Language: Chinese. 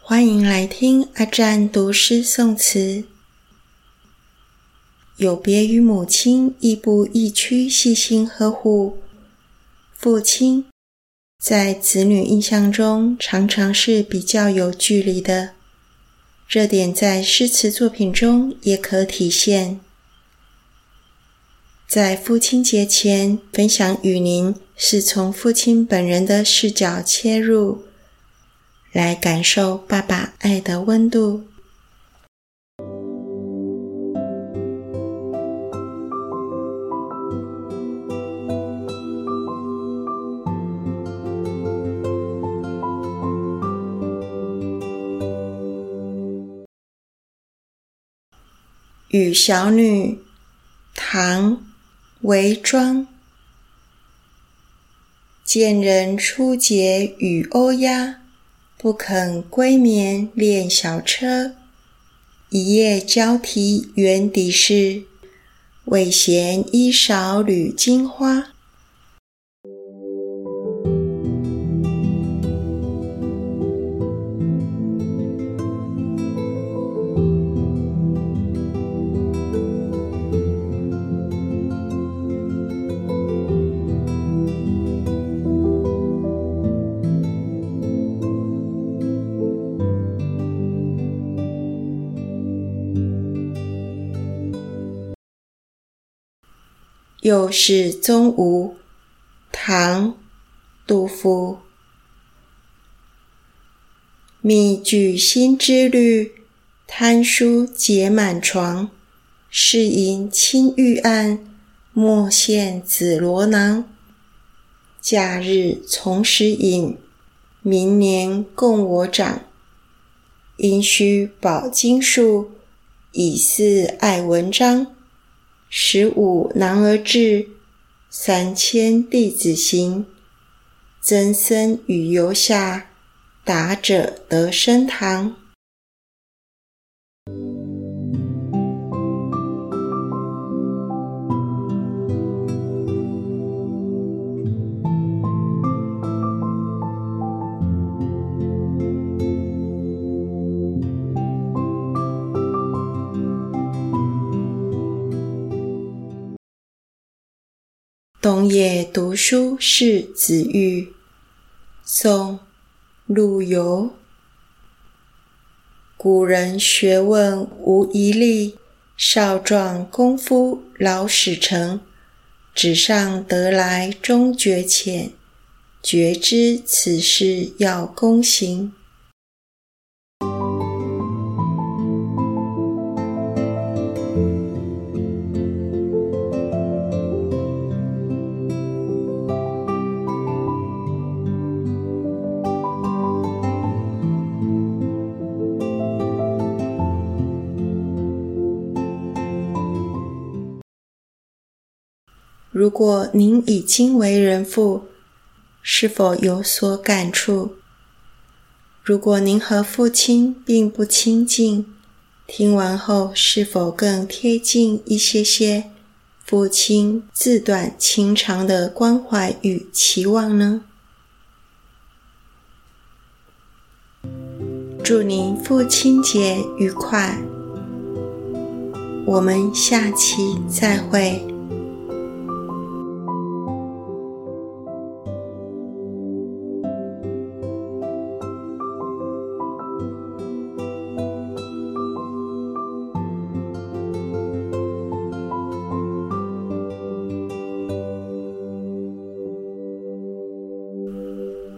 欢迎来听阿占读诗诵词。有别于母亲亦步亦趋、细心呵护，父亲在子女印象中常常是比较有距离的。这点在诗词作品中也可体现。在父亲节前，分享与您是从父亲本人的视角切入。来感受爸爸爱的温度。与小女，唐，韦庄。见人初解与欧鸦。不肯归眠恋小车，一夜交啼原底事，为嫌衣少缕金花。又是宗吾，唐·杜甫。密具新织绿，贪书结满床。是引青玉案，莫羡紫罗囊。假日从时饮，明年供我长。应须饱经术，以赐爱文章。十五男儿志，三千弟子行。曾参与游下，达者得升堂。冬夜读书是子玉，宋·陆游。古人学问无遗力，少壮工夫老始成。纸上得来终觉浅，觉知此事要躬行。如果您已经为人父，是否有所感触？如果您和父亲并不亲近，听完后是否更贴近一些些父亲自短情长的关怀与期望呢？祝您父亲节愉快！我们下期再会。